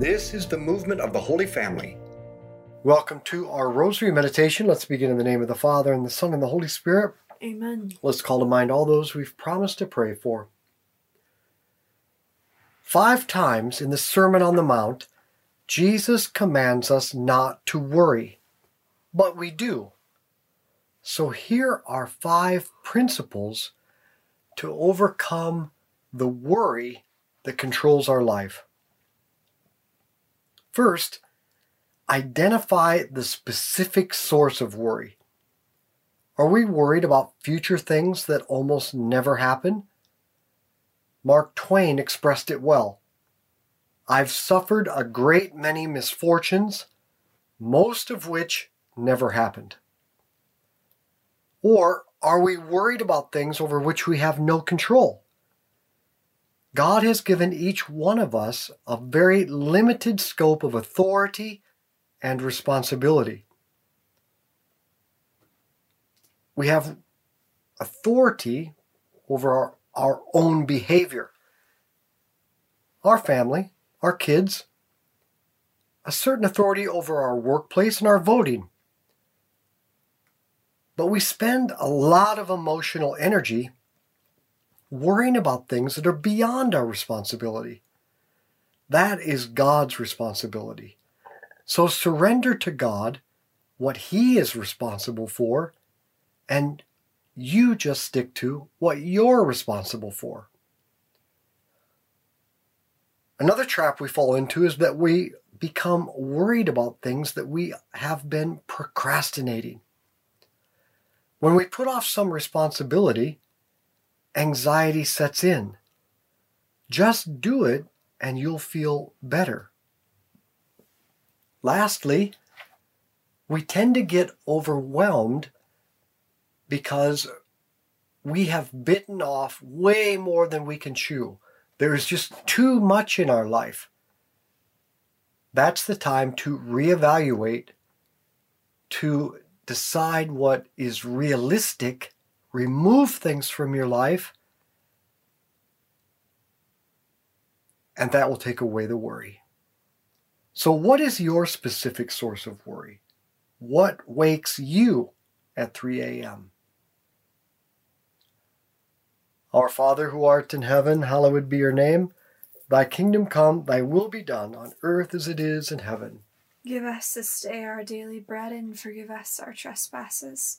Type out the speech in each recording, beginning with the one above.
This is the movement of the Holy Family. Welcome to our Rosary Meditation. Let's begin in the name of the Father, and the Son, and the Holy Spirit. Amen. Let's call to mind all those we've promised to pray for. Five times in the Sermon on the Mount, Jesus commands us not to worry, but we do. So here are five principles to overcome the worry that controls our life. First, identify the specific source of worry. Are we worried about future things that almost never happen? Mark Twain expressed it well. I've suffered a great many misfortunes, most of which never happened. Or are we worried about things over which we have no control? God has given each one of us a very limited scope of authority and responsibility. We have authority over our, our own behavior, our family, our kids, a certain authority over our workplace and our voting. But we spend a lot of emotional energy worrying about things that are beyond our responsibility. That is God's responsibility. So surrender to God what He is responsible for, and you just stick to what you're responsible for. Another trap we fall into is that we become worried about things that we have been procrastinating. When we put off some responsibility, anxiety sets in. Just do it and you'll feel better. Lastly, we tend to get overwhelmed because we have bitten off way more than we can chew. There is just too much in our life. That's the time to reevaluate, to decide what is realistic, remove things from your life, and that will take away the worry. So, what is your specific source of worry? What wakes you at 3 a.m.? Our Father who art in heaven, hallowed be your name. Thy kingdom come, thy will be done, on earth as it is in heaven. Give us this day our daily bread, and forgive us our trespasses,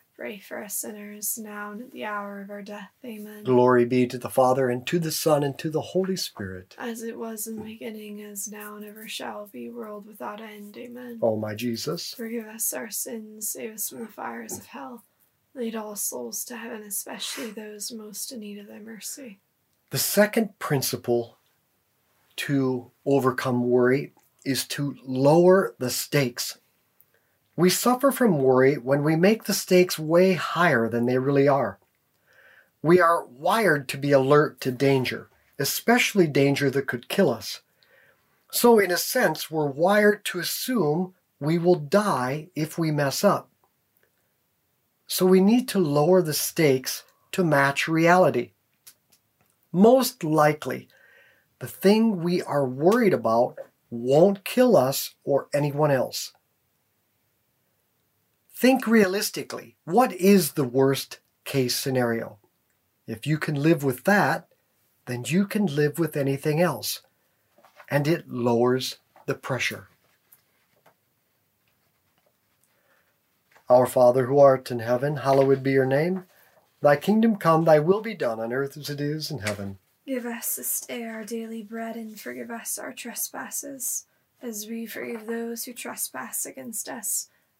pray for us sinners, now and at the hour of our death. Amen. Glory be to the Father, and to the Son, and to the Holy Spirit. As it was in the beginning, as now, and ever shall be, world without end. Amen. O my Jesus, Forgive us our sins, save us from the fires of hell. Lead all souls to heaven, especially those most in need of thy mercy. the second principle to overcome worry is to lower the stakes. We suffer from worry when we make the stakes way higher than they really are. We are wired to be alert to danger, especially danger that could kill us. So, in a sense, we're wired to assume we will die if we mess up. So, we need to lower the stakes to match reality. Most likely, the thing we are worried about won't kill us or anyone else. Think realistically. What is the worst case scenario? If you can live with that, then you can live with anything else. And it lowers the pressure. Our Father who art in heaven, hallowed be your name. Thy kingdom come, thy will be done on earth as it is in heaven. Give us this day our daily bread, and forgive us our trespasses, as we forgive those who trespass against us.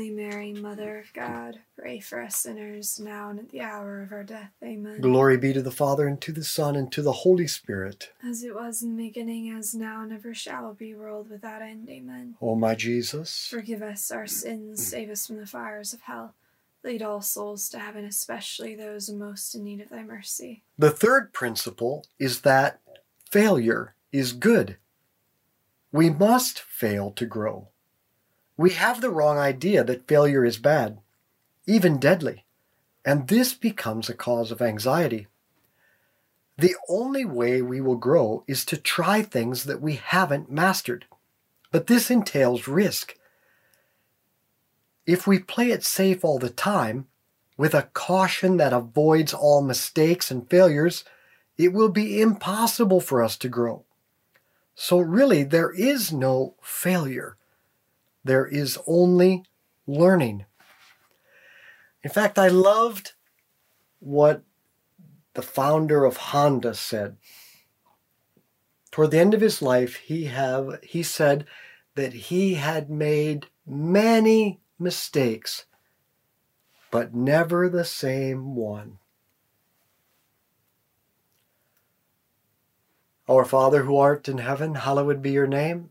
Holy Mary, Mother of God, pray for us sinners, now and at the hour of our death. Amen. Glory be to the Father, and to the Son, and to the Holy Spirit. As it was in the beginning, as now, and ever shall be, world without end. Amen. O my Jesus, Forgive us our sins, save us from the fires of hell. Lead all souls to heaven, especially those most in need of thy mercy. the third principle is that failure is good. We must fail to grow. We have the wrong idea that failure is bad, even deadly, and this becomes a cause of anxiety. The only way we will grow is to try things that we haven't mastered, but this entails risk. If we play it safe all the time, with a caution that avoids all mistakes and failures, it will be impossible for us to grow. So, really, there is no failure. There is only learning. In fact, I loved what the founder of Honda said. toward the end of his life, he have he said that he had made many mistakes, but never the same one. Our Father who art in heaven, hallowed be your name.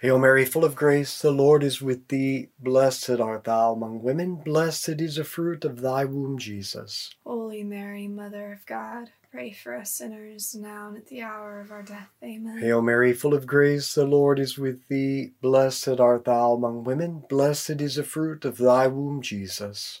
Hail Mary, full of grace, the Lord is with thee. Blessed art thou among women, blessed is the fruit of thy womb, Jesus. Holy Mary, Mother of God, pray for us sinners now and at the hour of our death. Amen. Hail Mary, full of grace, the Lord is with thee. Blessed art thou among women, blessed is the fruit of thy womb, Jesus.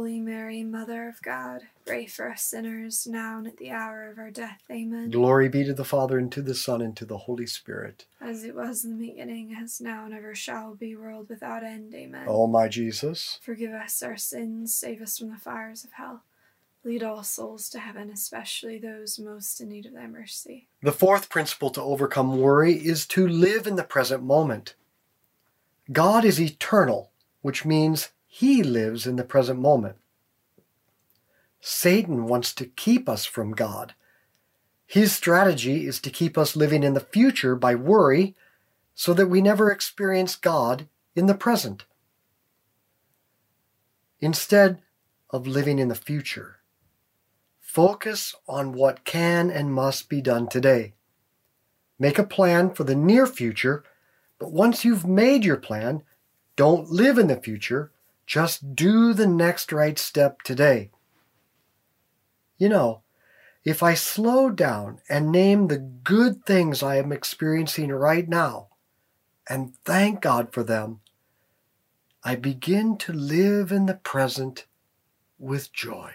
Holy Mary, Mother of God, pray for us sinners now and at the hour of our death. Amen. Glory be to the Father, and to the Son, and to the Holy Spirit. As it was in the beginning, as now, and ever shall be, world without end. Amen. O my Jesus, Forgive us our sins, save us from the fires of hell. Lead all souls to heaven, especially those most in need of thy mercy. the fourth principle to overcome worry is to live in the present moment. God is eternal, which means he lives in the present moment. Satan wants to keep us from God. His strategy is to keep us living in the future by worry so that we never experience God in the present. Instead of living in the future, focus on what can and must be done today. Make a plan for the near future, but once you've made your plan, don't live in the future, just do the next right step today. You know, if I slow down and name the good things I am experiencing right now and thank God for them, I begin to live in the present with joy.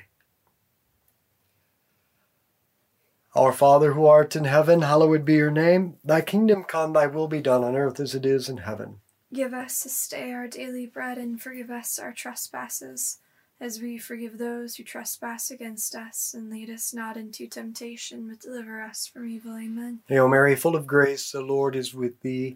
Our Father who art in heaven, hallowed be your name. Thy kingdom come, thy will be done on earth as it is in heaven. Give us this day our daily bread, and forgive us our trespasses, as we forgive those who trespass against us. And lead us not into temptation, but deliver us from evil. Amen. Hail Mary, full of grace, the Lord is with thee.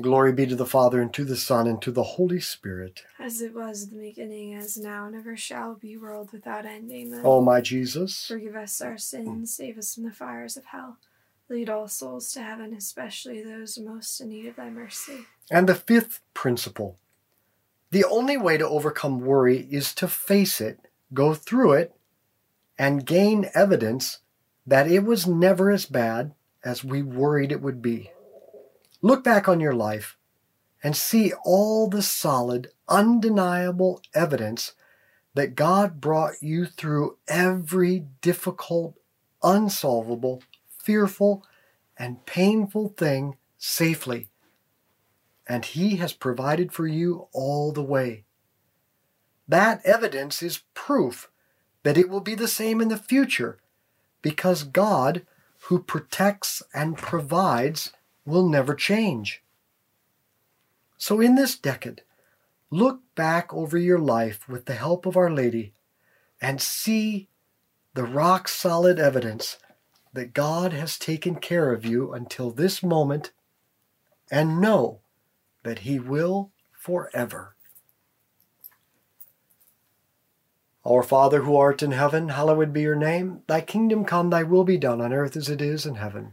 Glory be to the Father, and to the Son, and to the Holy Spirit. As it was in the beginning, as now, and ever shall be, world without end. Amen. O my Jesus, Forgive us our sins, save us from the fires of hell. Lead all souls to heaven, especially those most in need of thy mercy. And the fifth principle the only way to overcome worry is to face it, go through it, and gain evidence that it was never as bad as we worried it would be. Look back on your life and see all the solid, undeniable evidence that God brought you through every difficult, unsolvable, fearful, and painful thing safely. And He has provided for you all the way. That evidence is proof that it will be the same in the future because God, who protects and provides, will never change. So, in this decade, look back over your life with the help of Our Lady and see the rock solid evidence that God has taken care of you until this moment and know that He will forever. Our Father who art in heaven, hallowed be your name. Thy kingdom come, thy will be done on earth as it is in heaven.